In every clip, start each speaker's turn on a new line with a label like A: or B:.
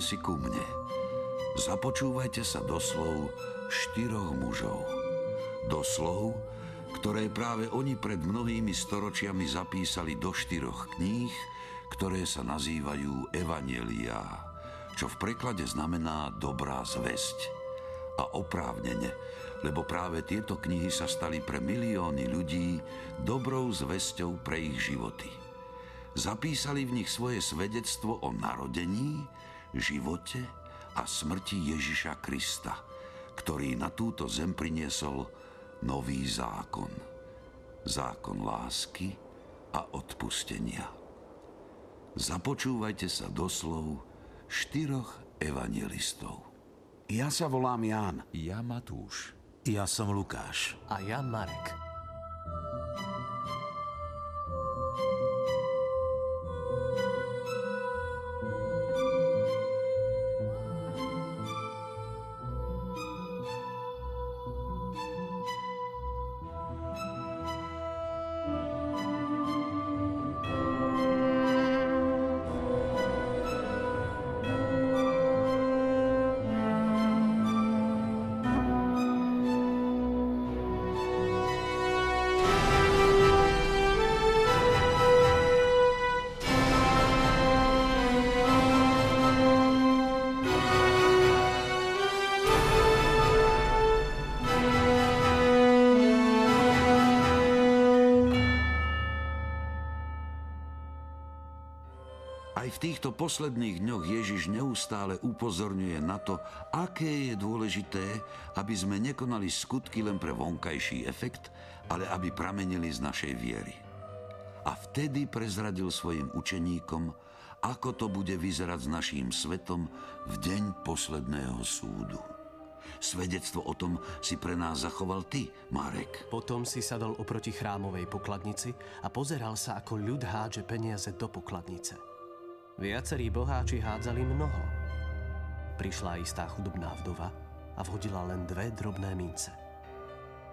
A: sadnite si ku mne. Započúvajte sa do slov štyroch mužov. Do slov, ktoré práve oni pred mnohými storočiami zapísali do štyroch kníh, ktoré sa nazývajú Evanielia, čo v preklade znamená dobrá zväzť. A oprávnene, lebo práve tieto knihy sa stali pre milióny ľudí dobrou zväzťou pre ich životy. Zapísali v nich svoje svedectvo o narodení, živote a smrti Ježiša Krista, ktorý na túto zem priniesol nový zákon. Zákon lásky a odpustenia. Započúvajte sa do slov štyroch evangelistov.
B: Ja sa volám Ján.
C: Ja Matúš.
B: Ja som Lukáš.
D: A ja Marek.
A: Týchto posledných dňoch Ježiš neustále upozorňuje na to, aké je dôležité, aby sme nekonali skutky len pre vonkajší efekt, ale aby pramenili z našej viery. A vtedy prezradil svojim učeníkom, ako to bude vyzerať s naším svetom v deň posledného súdu. Svedectvo o tom si pre nás zachoval ty, Marek.
D: Potom si sadol oproti chrámovej pokladnici a pozeral sa, ako ľud hádže peniaze do pokladnice. Viacerí boháči hádzali mnoho. Prišla istá chudobná vdova a vhodila len dve drobné mince.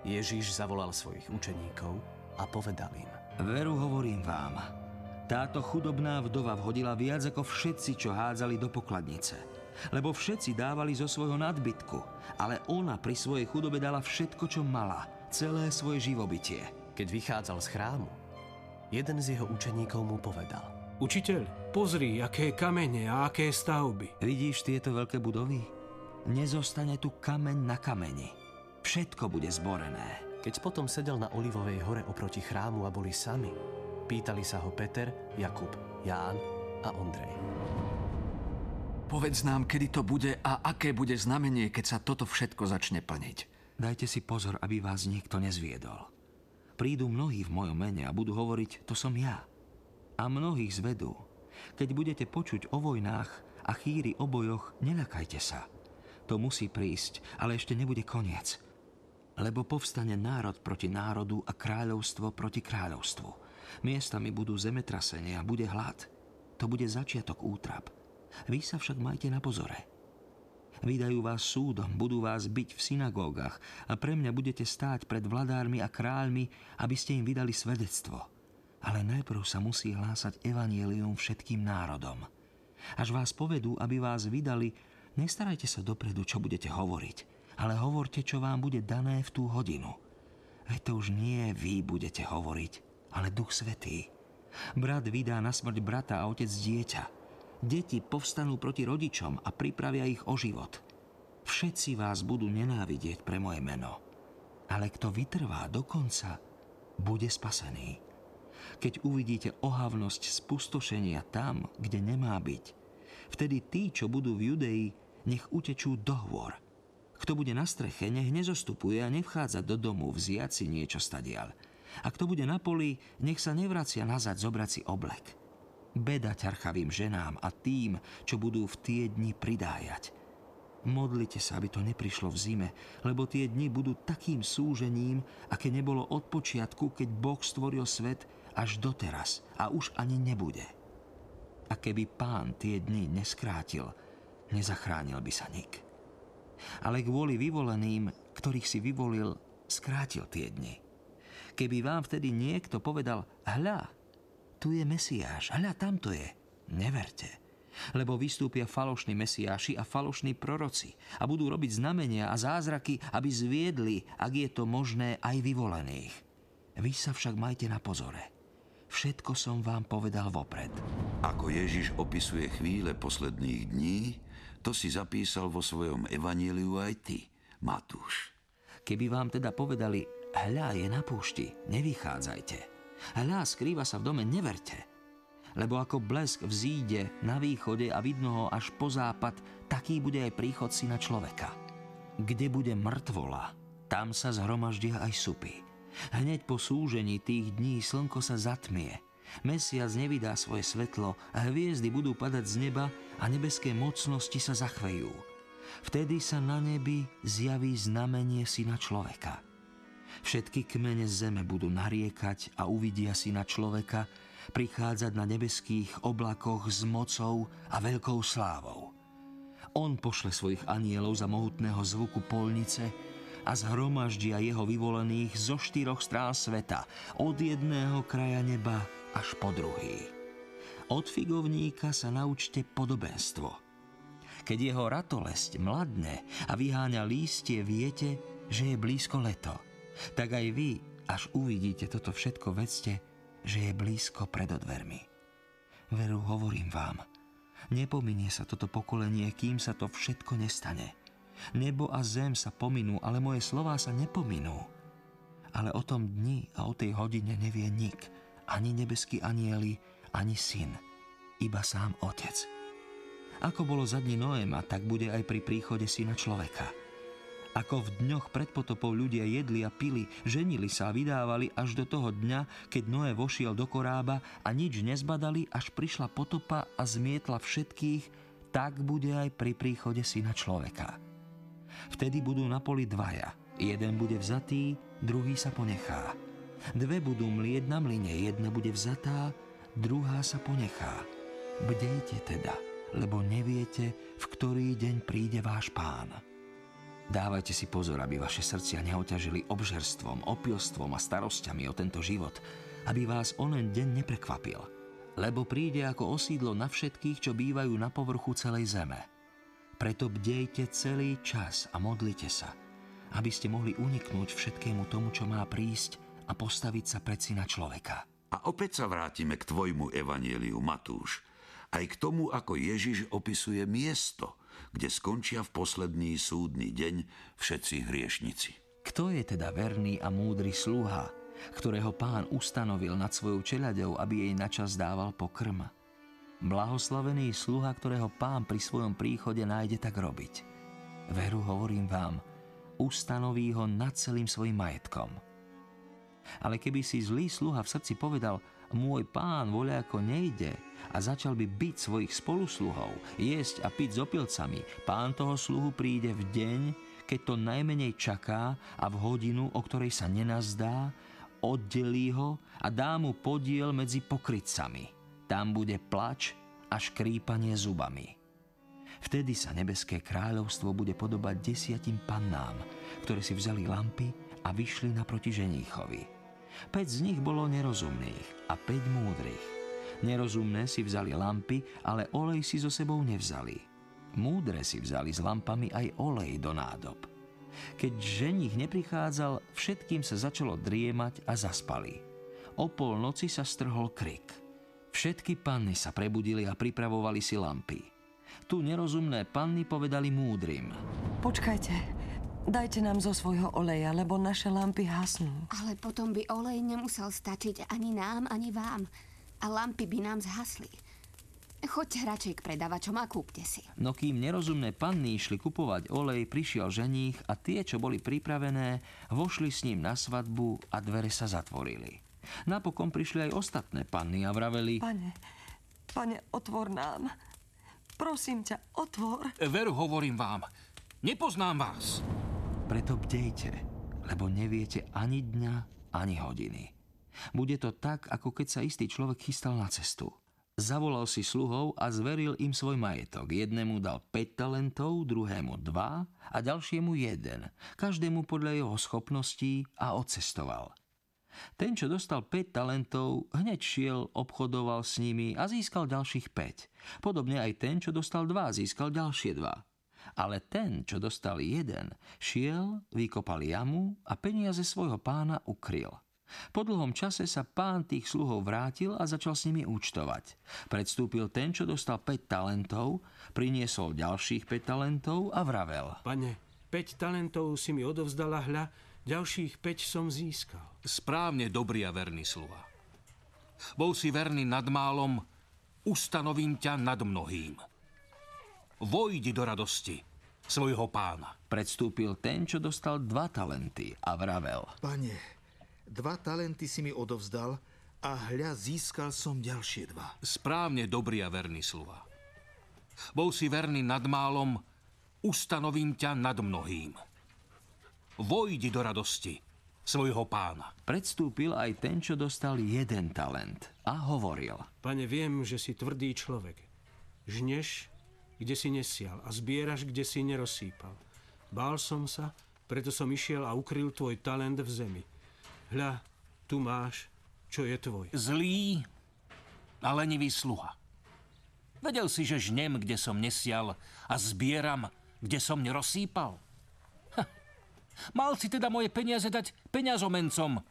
D: Ježíš zavolal svojich učeníkov a povedal im.
E: Veru hovorím vám, táto chudobná vdova vhodila viac ako všetci, čo hádzali do pokladnice. Lebo všetci dávali zo svojho nadbytku, ale ona pri svojej chudobe dala všetko, čo mala, celé svoje živobytie.
D: Keď vychádzal z chrámu, jeden z jeho učeníkov mu povedal.
F: Učiteľ, pozri, aké kamene a aké stavby.
E: Vidíš tieto veľké budovy? Nezostane tu kameň na kameni. Všetko bude zborené.
D: Keď potom sedel na Olivovej hore oproti chrámu a boli sami, pýtali sa ho Peter, Jakub, Ján a Ondrej.
C: Povedz nám, kedy to bude a aké bude znamenie, keď sa toto všetko začne plniť.
E: Dajte si pozor, aby vás niekto nezviedol. Prídu mnohí v mojom mene a budú hovoriť, to som ja. A mnohých zvedú. Keď budete počuť o vojnách a chýri o bojoch, neľakajte sa. To musí prísť, ale ešte nebude koniec. Lebo povstane národ proti národu a kráľovstvo proti kráľovstvu. Miestami budú zemetrasenia, bude hlad. To bude začiatok útrap. Vy sa však majte na pozore. Vydajú vás súdom, budú vás byť v synagógach a pre mňa budete stáť pred vladármi a kráľmi, aby ste im vydali svedectvo. Ale najprv sa musí hlásať evanielium všetkým národom. Až vás povedú, aby vás vydali, nestarajte sa dopredu, čo budete hovoriť, ale hovorte, čo vám bude dané v tú hodinu. Veď to už nie vy budete hovoriť, ale Duch Svetý. Brat vydá na smrť brata a otec dieťa. Deti povstanú proti rodičom a pripravia ich o život. Všetci vás budú nenávidieť pre moje meno. Ale kto vytrvá do konca, bude spasený. Keď uvidíte ohavnosť spustošenia tam, kde nemá byť, vtedy tí, čo budú v Judei, nech utečú do hôr. Kto bude na streche, nech nezostupuje a nevchádza do domu vziať si niečo stadial. A kto bude na poli, nech sa nevracia nazad zobrať si oblek beda ťarchavým ženám a tým, čo budú v tie dni pridájať. Modlite sa, aby to neprišlo v zime, lebo tie dni budú takým súžením, aké nebolo od počiatku, keď Boh stvoril svet až doteraz a už ani nebude. A keby pán tie dni neskrátil, nezachránil by sa nik. Ale kvôli vyvoleným, ktorých si vyvolil, skrátil tie dni. Keby vám vtedy niekto povedal, hľa, tu je Mesiáš, hľa, tam to je. Neverte. Lebo vystúpia falošní mesiáši a falošní proroci a budú robiť znamenia a zázraky, aby zviedli, ak je to možné, aj vyvolených. Vy sa však majte na pozore. Všetko som vám povedal vopred.
A: Ako Ježiš opisuje chvíle posledných dní, to si zapísal vo svojom evaníliu aj ty, Matúš.
E: Keby vám teda povedali, hľa je na púšti, nevychádzajte. Hľa skrýva sa v dome, neverte lebo ako blesk vzíde na východe a vidno ho až po západ, taký bude aj príchod syna človeka. Kde bude mŕtvola, tam sa zhromaždia aj supy. Hneď po súžení tých dní slnko sa zatmie, mesiac nevydá svoje svetlo, hviezdy budú padať z neba a nebeské mocnosti sa zachvejú. Vtedy sa na nebi zjaví znamenie syna človeka. Všetky kmene zeme budú nariekať a uvidia syna človeka, prichádzať na nebeských oblakoch s mocou a veľkou slávou. On pošle svojich anielov za mohutného zvuku polnice a zhromaždia jeho vyvolených zo štyroch strán sveta, od jedného kraja neba až po druhý. Od figovníka sa naučte podobenstvo. Keď jeho ratolesť mladne a vyháňa lístie, viete, že je blízko leto. Tak aj vy, až uvidíte toto všetko, vedzte, že je blízko pred odvermi. Veru, hovorím vám, nepominie sa toto pokolenie, kým sa to všetko nestane. Nebo a zem sa pominú, ale moje slová sa nepominú. Ale o tom dni a o tej hodine nevie nik, ani nebeský anieli, ani syn, iba sám otec. Ako bolo za dni Noéma, tak bude aj pri príchode syna človeka – ako v dňoch pred potopou ľudia jedli a pili, ženili sa a vydávali až do toho dňa, keď Noé vošiel do korába a nič nezbadali, až prišla potopa a zmietla všetkých, tak bude aj pri príchode syna človeka. Vtedy budú na poli dvaja. Jeden bude vzatý, druhý sa ponechá. Dve budú mlieť na mline, jedna bude vzatá, druhá sa ponechá. Bdejte teda, lebo neviete, v ktorý deň príde váš pán. Dávajte si pozor, aby vaše srdcia neoťažili obžerstvom, opilstvom a starosťami o tento život, aby vás onen deň neprekvapil, lebo príde ako osídlo na všetkých, čo bývajú na povrchu celej zeme. Preto bdejte celý čas a modlite sa, aby ste mohli uniknúť všetkému tomu, čo má prísť a postaviť sa pred syna človeka.
A: A opäť sa vrátime k tvojmu evanieliu, Matúš. Aj k tomu, ako Ježiš opisuje miesto – kde skončia v posledný súdny deň všetci hriešnici.
E: Kto je teda verný a múdry sluha, ktorého pán ustanovil nad svojou čeľaďou, aby jej načas dával pokrm? Blahoslavený sluha, ktorého pán pri svojom príchode nájde tak robiť. Veru hovorím vám, ustanoví ho nad celým svojim majetkom. Ale keby si zlý sluha v srdci povedal, môj pán voľako nejde a začal by byť svojich spolusluhov, jesť a piť s opilcami, pán toho sluhu príde v deň, keď to najmenej čaká a v hodinu, o ktorej sa nenazdá, oddelí ho a dá mu podiel medzi pokrytcami. Tam bude plač a škrípanie zubami. Vtedy sa nebeské kráľovstvo bude podobať desiatim pannám, ktoré si vzali lampy a vyšli naproti ženíchovi. Peť z nich bolo nerozumných a päť múdrych. Nerozumné si vzali lampy, ale olej si so sebou nevzali. Múdre si vzali s lampami aj olej do nádob. Keď ženich neprichádzal, všetkým sa začalo driemať a zaspali. O polnoci sa strhol krik. Všetky panny sa prebudili a pripravovali si lampy. Tu nerozumné panny povedali múdrym.
G: Počkajte, Dajte nám zo svojho oleja, lebo naše lampy hasnú.
H: Ale potom by olej nemusel stačiť ani nám, ani vám. A lampy by nám zhasli. Choďte radšej k predavačom a kúpte si.
E: No kým nerozumné panny išli kupovať olej, prišiel ženích a tie, čo boli pripravené, vošli s ním na svadbu a dvere sa zatvorili. Napokon prišli aj ostatné panny a vraveli...
G: Pane, pane, otvor nám. Prosím ťa, otvor.
C: Veru, hovorím vám, nepoznám vás.
E: Preto bdejte, lebo neviete ani dňa, ani hodiny. Bude to tak, ako keď sa istý človek chystal na cestu. Zavolal si sluhov a zveril im svoj majetok. Jednému dal 5 talentov, druhému 2 a ďalšiemu 1. Každému podľa jeho schopností a odcestoval. Ten, čo dostal 5 talentov, hneď šiel, obchodoval s nimi a získal ďalších 5. Podobne aj ten, čo dostal 2, získal ďalšie 2. Ale ten, čo dostal jeden, šiel, vykopal jamu a peniaze svojho pána ukryl. Po dlhom čase sa pán tých sluhov vrátil a začal s nimi účtovať. Predstúpil ten, čo dostal 5 talentov, priniesol ďalších 5 talentov a vravel.
F: Pane, 5 talentov si mi odovzdala hľa, ďalších 5 som získal.
I: Správne dobrý a verný sluha. Bol si verný nad málom, ustanovím ťa nad mnohým. Vojdi do radosti svojho pána.
E: Predstúpil ten, čo dostal dva talenty a vravel.
J: Pane, dva talenty si mi odovzdal a hľa získal som ďalšie dva.
I: Správne dobrý a verný sluha. Bol si verný nad málom, ustanovím ťa nad mnohým. Vojdi do radosti svojho pána.
E: Predstúpil aj ten, čo dostal jeden talent a hovoril.
F: Pane, viem, že si tvrdý človek. Žneš, kde si nesial a zbieraš, kde si nerozsýpal. Bál som sa, preto som išiel a ukryl tvoj talent v zemi. Hľa, tu máš, čo je tvoj.
I: Zlý a lenivý sluha. Vedel si, že žnem, kde som nesial a zbieram, kde som nerozsýpal. Mal si teda moje peniaze dať peňazomencom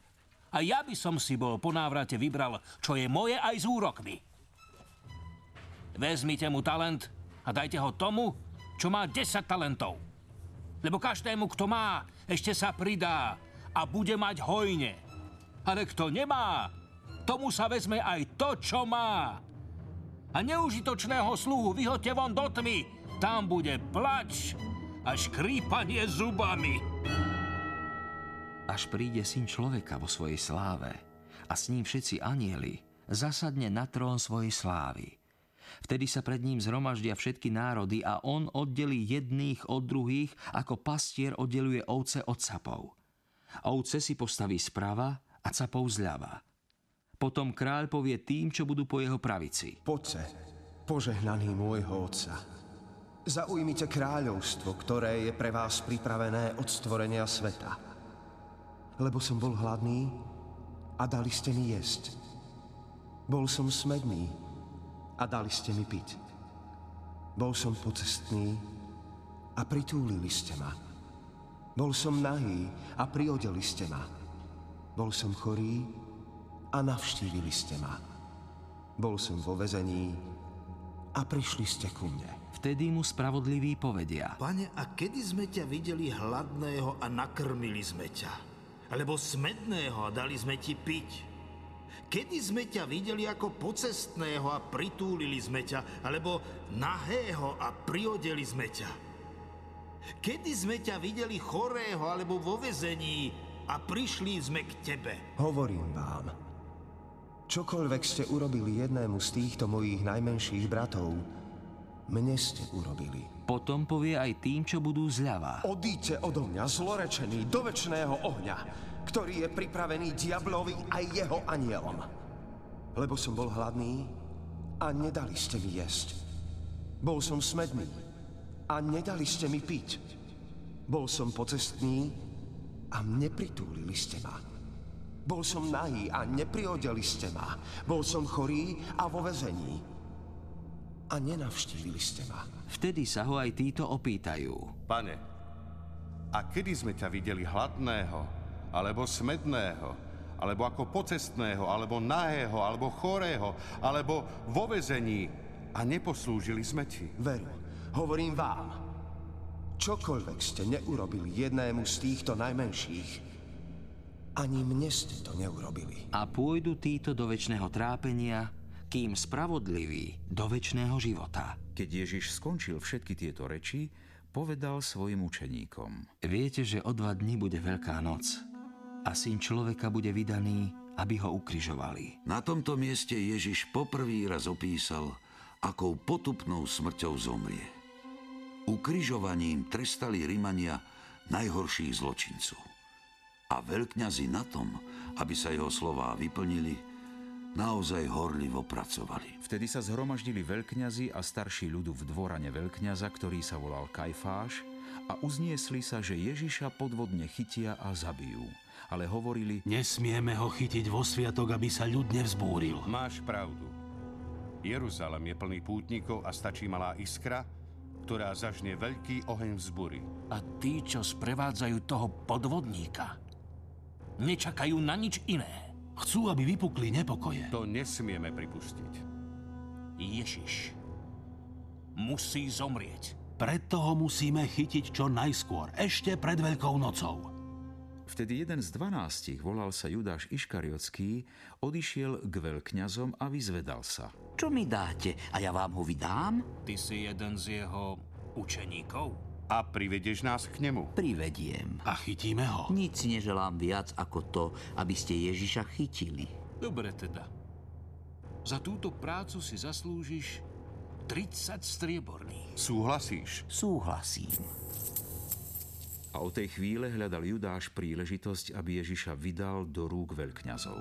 I: a ja by som si bol po návrate vybral, čo je moje aj s úrokmi. Vezmite mu talent a dajte ho tomu, čo má 10 talentov. Lebo každému, kto má, ešte sa pridá a bude mať hojne. Ale kto nemá, tomu sa vezme aj to, čo má. A neužitočného sluhu vyhoďte von do tmy. Tam bude plač a škrípanie zubami.
E: Až príde syn človeka vo svojej sláve a s ním všetci anieli, zasadne na trón svojej slávy. Vtedy sa pred ním zhromaždia všetky národy a on oddelí jedných od druhých, ako pastier oddeluje ovce od sapov. Ovce si postaví sprava a capov zľava. Potom kráľ povie tým, čo budú po jeho pravici.
K: Poďte, požehnaný môjho otca. Zaujmite kráľovstvo, ktoré je pre vás pripravené od stvorenia sveta. Lebo som bol hladný a dali ste mi jesť. Bol som smedný a dali ste mi piť. Bol som pocestný a pritúlili ste ma. Bol som nahý a priodeli ste ma. Bol som chorý a navštívili ste ma. Bol som vo vezení a prišli ste ku mne.
E: Vtedy mu spravodliví povedia.
J: Pane, a kedy sme ťa videli hladného a nakrmili sme ťa? Alebo smedného a dali sme ti piť? Kedy sme ťa videli ako pocestného a pritúlili sme ťa? Alebo nahého a priodeli sme ťa? Kedy sme ťa videli chorého alebo vo vezení a prišli sme k tebe?
K: Hovorím vám, čokoľvek ste urobili jednému z týchto mojich najmenších bratov, mne ste urobili.
E: Potom povie aj tým, čo budú zľava.
K: Odíďte odo mňa, zlorečený, do večného ohňa, ktorý je pripravený diablovi aj jeho anielom. Lebo som bol hladný a nedali ste mi jesť. Bol som smedný a nedali ste mi piť. Bol som pocestný a nepritúlili ste ma. Bol som nahý a nepriodeli ste ma. Bol som chorý a vo vezení. A nenavštívili ste ma.
E: Vtedy sa ho aj títo opýtajú.
L: Pane, a kedy sme ťa videli hladného, alebo smedného, alebo ako pocestného, alebo nahého, alebo chorého, alebo vo vezení a neposlúžili sme ti?
K: Veru, Hovorím vám, čokoľvek ste neurobili jednému z týchto najmenších, ani mne ste to neurobili.
E: A pôjdu títo do väčšného trápenia, kým spravodlivý do väčšného života.
M: Keď Ježiš skončil všetky tieto reči, povedal svojim učeníkom.
E: Viete, že o dva dní bude Veľká noc a syn človeka bude vydaný, aby ho ukrižovali.
A: Na tomto mieste Ježiš poprvý raz opísal, akou potupnou smrťou zomrie. Ukrižovaním trestali Rimania najhorších zločincov. A veľkňazi na tom, aby sa jeho slová vyplnili, naozaj horlivo pracovali.
M: Vtedy sa zhromaždili veľkňazi a starší ľudu v dvorane veľkňaza, ktorý sa volal Kajfáš, a uzniesli sa, že Ježiša podvodne chytia a zabijú. Ale hovorili,
N: Nesmieme ho chytiť vo sviatok, aby sa ľud nevzbúril.
L: Máš pravdu. Jeruzalem je plný pútnikov a stačí malá iskra, ktorá zažne veľký oheň vzbury.
I: A tí, čo sprevádzajú toho podvodníka, nečakajú na nič iné.
N: Chcú, aby vypukli nepokoje.
L: To nesmieme pripustiť.
I: Ježiš musí zomrieť.
N: Preto ho musíme chytiť čo najskôr, ešte pred Veľkou nocou.
M: Vtedy jeden z dvanástich, volal sa Judáš Iškariotský, odišiel k veľkňazom a vyzvedal sa.
O: Čo mi dáte a ja vám ho vydám?
I: Ty si jeden z jeho učeníkov?
L: A privedeš nás k nemu?
O: Privediem.
N: A chytíme ho?
O: Nic neželám viac ako to, aby ste Ježiša chytili.
I: Dobre teda. Za túto prácu si zaslúžiš 30 strieborných.
L: Súhlasíš?
O: Súhlasím.
M: A od tej chvíle hľadal Judáš príležitosť, aby Ježiša vydal do rúk veľkňazov.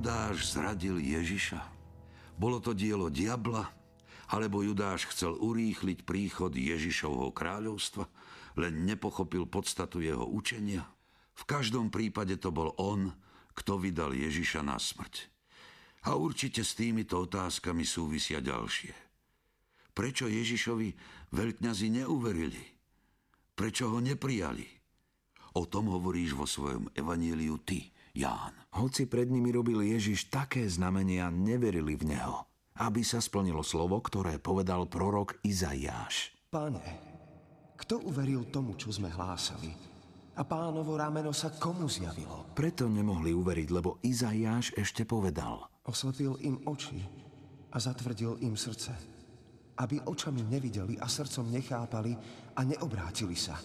A: Judáš zradil Ježiša? Bolo to dielo diabla? Alebo Judáš chcel urýchliť príchod Ježišovho kráľovstva, len nepochopil podstatu jeho učenia? V každom prípade to bol on, kto vydal Ježiša na smrť. A určite s týmito otázkami súvisia ďalšie. Prečo Ježišovi veľkňazi neuverili? Prečo ho neprijali? O tom hovoríš vo svojom evaníliu ty, Ján.
B: Hoci pred nimi robil Ježiš také znamenia, neverili v Neho, aby sa splnilo slovo, ktoré povedal prorok Izaiáš.
K: Pane, kto uveril tomu, čo sme hlásali? A pánovo rameno sa komu zjavilo?
B: Preto nemohli uveriť, lebo Izaiáš ešte povedal.
K: Oslepil im oči a zatvrdil im srdce, aby očami nevideli a srdcom nechápali a neobrátili sa,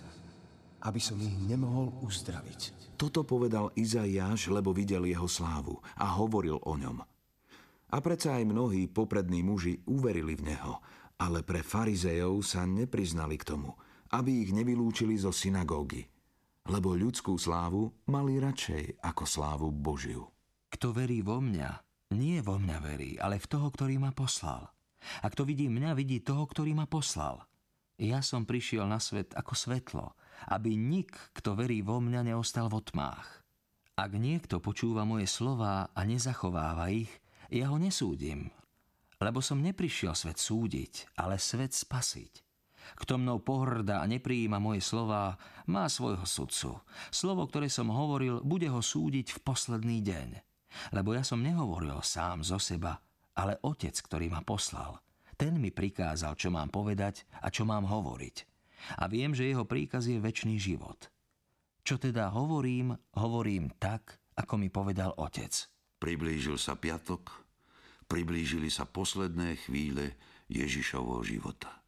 K: aby som ich nemohol uzdraviť.
B: Toto povedal Izaiáš, lebo videl jeho slávu a hovoril o ňom. A predsa aj mnohí poprední muži uverili v neho, ale pre farizejov sa nepriznali k tomu, aby ich nevylúčili zo synagógy, lebo ľudskú slávu mali radšej ako slávu Božiu.
E: Kto verí vo mňa, nie vo mňa verí, ale v toho, ktorý ma poslal. A kto vidí mňa, vidí toho, ktorý ma poslal. Ja som prišiel na svet ako svetlo, aby nik, kto verí vo mňa, neostal vo tmách. Ak niekto počúva moje slová a nezachováva ich, ja ho nesúdim, lebo som neprišiel svet súdiť, ale svet spasiť. Kto mnou pohrdá a neprijíma moje slová, má svojho sudcu. Slovo, ktoré som hovoril, bude ho súdiť v posledný deň. Lebo ja som nehovoril sám zo seba, ale Otec, ktorý ma poslal. Ten mi prikázal, čo mám povedať a čo mám hovoriť a viem, že jeho príkaz je väčší život. Čo teda hovorím, hovorím tak, ako mi povedal otec.
A: Priblížil sa piatok, priblížili sa posledné chvíle Ježišovho života.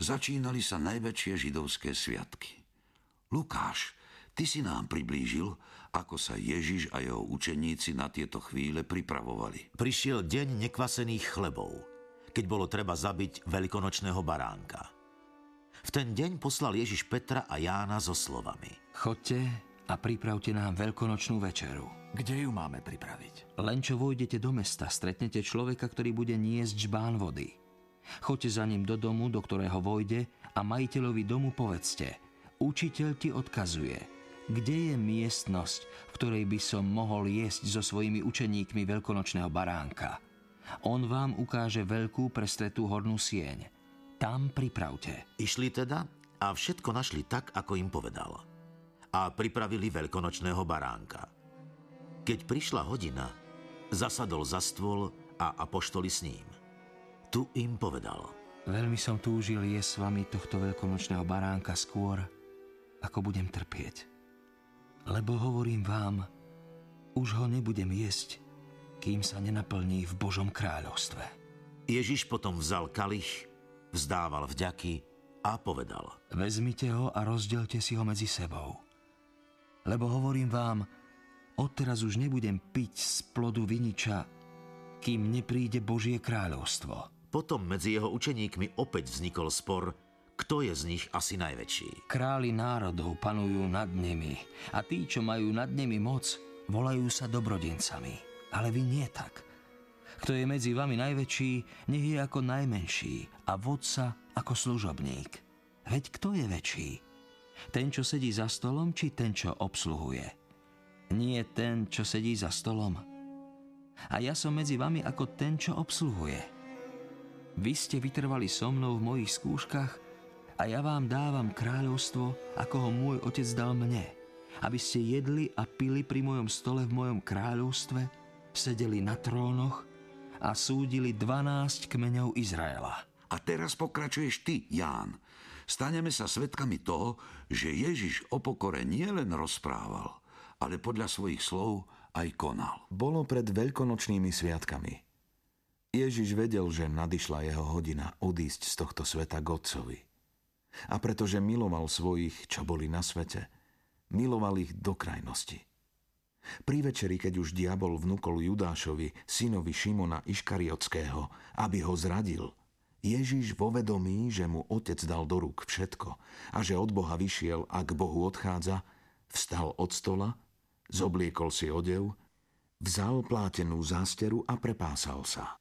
A: Začínali sa najväčšie židovské sviatky. Lukáš, ty si nám priblížil, ako sa Ježiš a jeho učeníci na tieto chvíle pripravovali.
O: Prišiel deň nekvasených chlebov, keď bolo treba zabiť veľkonočného baránka. V ten deň poslal Ježiš Petra a Jána so slovami.
E: Chodte a pripravte nám veľkonočnú večeru.
C: Kde ju máme pripraviť?
E: Len čo vojdete do mesta, stretnete človeka, ktorý bude niesť žbán vody. Choďte za ním do domu, do ktorého vojde a majiteľovi domu povedzte. Učiteľ ti odkazuje, kde je miestnosť, v ktorej by som mohol jesť so svojimi učeníkmi veľkonočného baránka. On vám ukáže veľkú prestretú hornú sieň tam pripravte.
O: Išli teda a všetko našli tak, ako im povedal. A pripravili veľkonočného baránka. Keď prišla hodina, zasadol za stôl a apoštoli s ním. Tu im povedal.
E: Veľmi som túžil jesť s vami tohto veľkonočného baránka skôr, ako budem trpieť. Lebo hovorím vám, už ho nebudem jesť, kým sa nenaplní v Božom kráľovstve.
O: Ježiš potom vzal kalich, vzdával vďaky a povedal.
E: Vezmite ho a rozdielte si ho medzi sebou. Lebo hovorím vám, odteraz už nebudem piť z plodu viniča, kým nepríde Božie kráľovstvo.
O: Potom medzi jeho učeníkmi opäť vznikol spor, kto je z nich asi najväčší.
E: Králi národov panujú nad nimi a tí, čo majú nad nimi moc, volajú sa dobrodincami. Ale vy nie tak. Kto je medzi vami najväčší, nech je ako najmenší a vodca ako služobník. Veď kto je väčší? Ten, čo sedí za stolom, či ten, čo obsluhuje? Nie ten, čo sedí za stolom. A ja som medzi vami ako ten, čo obsluhuje. Vy ste vytrvali so mnou v mojich skúškach a ja vám dávam kráľovstvo, ako ho môj otec dal mne, aby ste jedli a pili pri mojom stole v mojom kráľovstve, sedeli na trónoch a súdili 12 kmeňov Izraela.
A: A teraz pokračuješ ty, Ján. Staneme sa svedkami toho, že Ježiš o pokore nielen rozprával, ale podľa svojich slov aj konal.
B: Bolo pred veľkonočnými sviatkami. Ježiš vedel, že nadišla jeho hodina odísť z tohto sveta k Otcovi. A pretože miloval svojich, čo boli na svete, miloval ich do krajnosti. Pri večeri, keď už diabol vnúkol Judášovi, synovi Šimona Iškariotského, aby ho zradil, Ježiš vo vedomí, že mu otec dal do rúk všetko a že od Boha vyšiel a k Bohu odchádza, vstal od stola, zobliekol si odev, vzal plátenú zásteru a prepásal sa.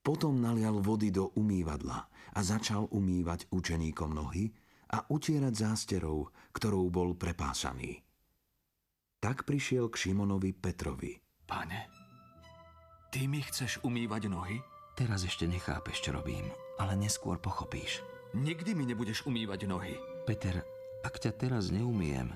B: Potom nalial vody do umývadla a začal umývať učeníkom nohy a utierať zásterou, ktorou bol prepásaný. Tak prišiel k Šimonovi Petrovi.
C: Pane, ty mi chceš umývať nohy?
E: Teraz ešte nechápeš, čo robím, ale neskôr pochopíš.
C: Nikdy mi nebudeš umývať nohy.
E: Peter, ak ťa teraz neumiem,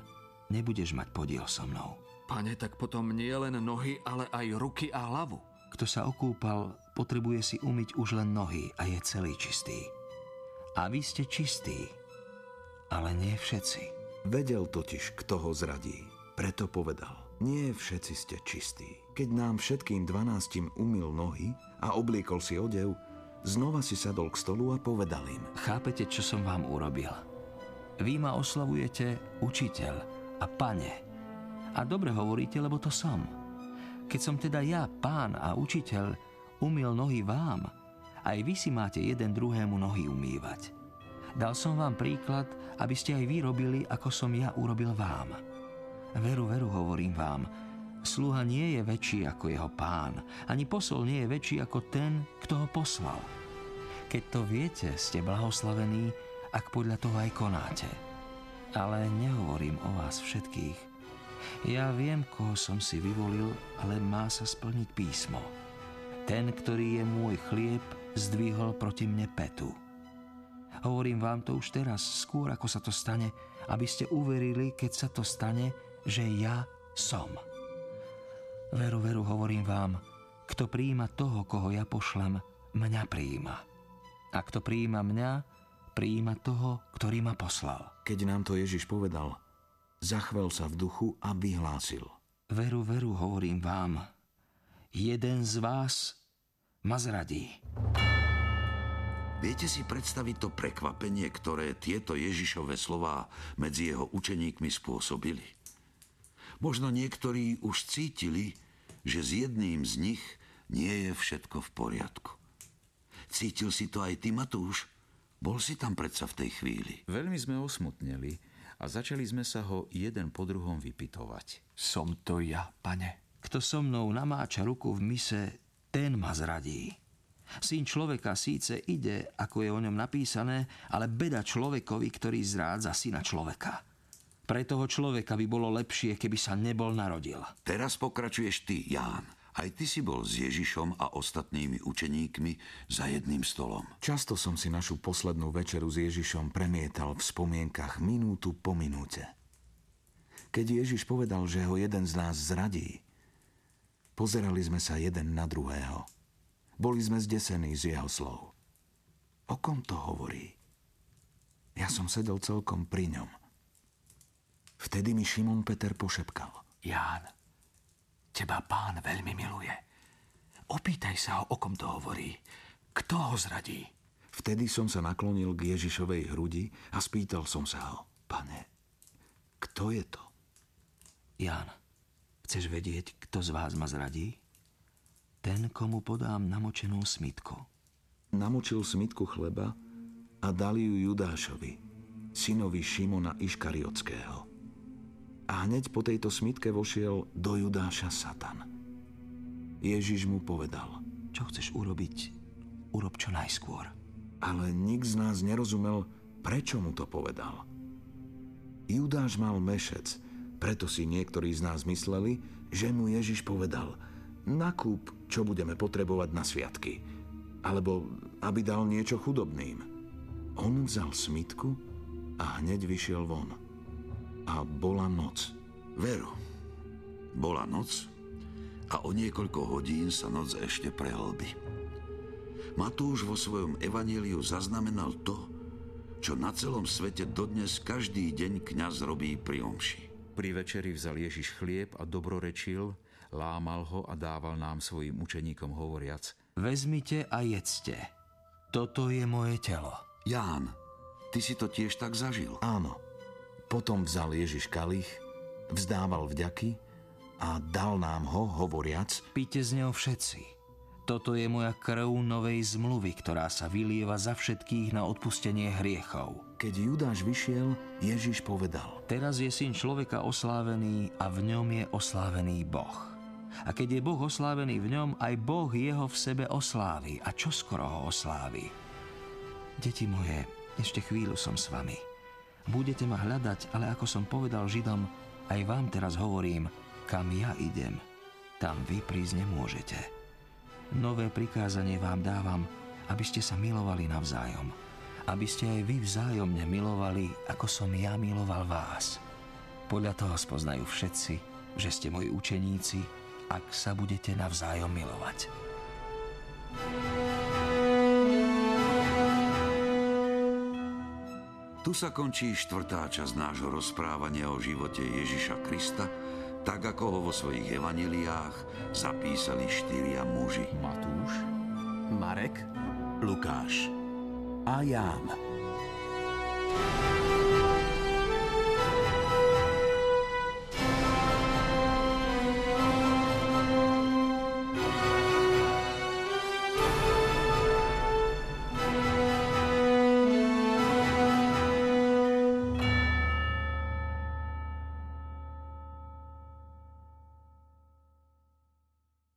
E: nebudeš mať podiel so mnou.
C: Pane, tak potom nie len nohy, ale aj ruky a hlavu.
E: Kto sa okúpal, potrebuje si umyť už len nohy a je celý čistý. A vy ste čistí, ale nie všetci.
B: Vedel totiž, kto ho zradí. Preto povedal, nie všetci ste čistí. Keď nám všetkým dvanáctim umil nohy a obliekol si odev, znova si sadol k stolu a povedal im.
E: Chápete, čo som vám urobil? Vy ma oslavujete učiteľ a pane. A dobre hovoríte, lebo to som. Keď som teda ja, pán a učiteľ, umil nohy vám, aj vy si máte jeden druhému nohy umývať. Dal som vám príklad, aby ste aj vy robili, ako som ja urobil vám. Veru, veru, hovorím vám, sluha nie je väčší ako jeho pán, ani posol nie je väčší ako ten, kto ho poslal. Keď to viete, ste blahoslavení, ak podľa toho aj konáte. Ale nehovorím o vás všetkých. Ja viem, koho som si vyvolil, ale má sa splniť písmo. Ten, ktorý je môj chlieb, zdvihol proti mne petu. Hovorím vám to už teraz, skôr ako sa to stane, aby ste uverili, keď sa to stane, že ja som. Veru, veru, hovorím vám, kto príjima toho, koho ja pošlem, mňa príjima. A kto príjima mňa, príjima toho, ktorý ma poslal.
B: Keď nám to Ježiš povedal, zachvel sa v duchu a vyhlásil.
E: Veru, veru, hovorím vám, jeden z vás ma zradí.
A: Viete si predstaviť to prekvapenie, ktoré tieto Ježišové slová medzi jeho učeníkmi spôsobili? Možno niektorí už cítili, že s jedným z nich nie je všetko v poriadku. Cítil si to aj ty, Matúš? Bol si tam predsa v tej chvíli.
M: Veľmi sme osmutneli a začali sme sa ho jeden po druhom vypitovať.
C: Som to ja, pane.
E: Kto so mnou namáča ruku v mise, ten ma zradí. Syn človeka síce ide, ako je o ňom napísané, ale beda človekovi, ktorý zrádza syna človeka. Pre toho človeka by bolo lepšie, keby sa nebol narodil.
A: Teraz pokračuješ ty, Ján. Aj ty si bol s Ježišom a ostatnými učeníkmi za jedným stolom.
B: Často som si našu poslednú večeru s Ježišom premietal v spomienkach minútu po minúte. Keď Ježiš povedal, že ho jeden z nás zradí, pozerali sme sa jeden na druhého. Boli sme zdesení z jeho slov. O kom to hovorí? Ja som sedel celkom pri ňom. Vtedy mi Šimon Peter pošepkal.
C: Ján, teba pán veľmi miluje. Opýtaj sa ho, o kom to hovorí. Kto ho zradí?
B: Vtedy som sa naklonil k Ježišovej hrudi a spýtal som sa ho. Pane, kto je to?
E: Ján, chceš vedieť, kto z vás ma zradí? Ten, komu podám namočenú smitku.
B: Namočil smitku chleba a dali ju Judášovi, synovi Šimona Iškariotského. A hneď po tejto smitke vošiel do Judáša Satan. Ježiš mu povedal.
E: Čo chceš urobiť, urob čo najskôr.
B: Ale nik z nás nerozumel, prečo mu to povedal. Judáš mal mešec, preto si niektorí z nás mysleli, že mu Ježiš povedal – nakúp, čo budeme potrebovať na sviatky. Alebo aby dal niečo chudobným. On vzal smitku a hneď vyšiel von. A bola noc.
A: Veru, bola noc a o niekoľko hodín sa noc ešte prehlbi. Matúš vo svojom evaníliu zaznamenal to, čo na celom svete dodnes každý deň kňaz robí pri omši.
M: Pri večeri vzal Ježiš chlieb a dobrorečil, lámal ho a dával nám svojim učeníkom hovoriac.
E: Vezmite a jedzte. Toto je moje telo.
A: Ján, ty si to tiež tak zažil?
B: Áno. Potom vzal Ježiš kalich, vzdával vďaky a dal nám ho, hovoriac.
E: Píte z neho všetci. Toto je moja krv novej zmluvy, ktorá sa vylieva za všetkých na odpustenie hriechov.
B: Keď Judáš vyšiel, Ježiš povedal.
E: Teraz je syn človeka oslávený a v ňom je oslávený Boh. A keď je Boh oslávený v ňom, aj Boh jeho v sebe oslávi. A čo skoro ho oslávi? Deti moje, ešte chvíľu som s vami. Budete ma hľadať, ale ako som povedal Židom, aj vám teraz hovorím, kam ja idem, tam vy prísť nemôžete. Nové prikázanie vám dávam, aby ste sa milovali navzájom. Aby ste aj vy vzájomne milovali, ako som ja miloval vás. Podľa toho spoznajú všetci, že ste moji učeníci, ak sa budete navzájom milovať.
A: Tu sa končí štvrtá časť nášho rozprávania o živote Ježiša Krista, tak ako ho vo svojich evaniliách zapísali štyria muži.
M: Matúš,
D: Marek,
O: Lukáš
B: a Ján. thank you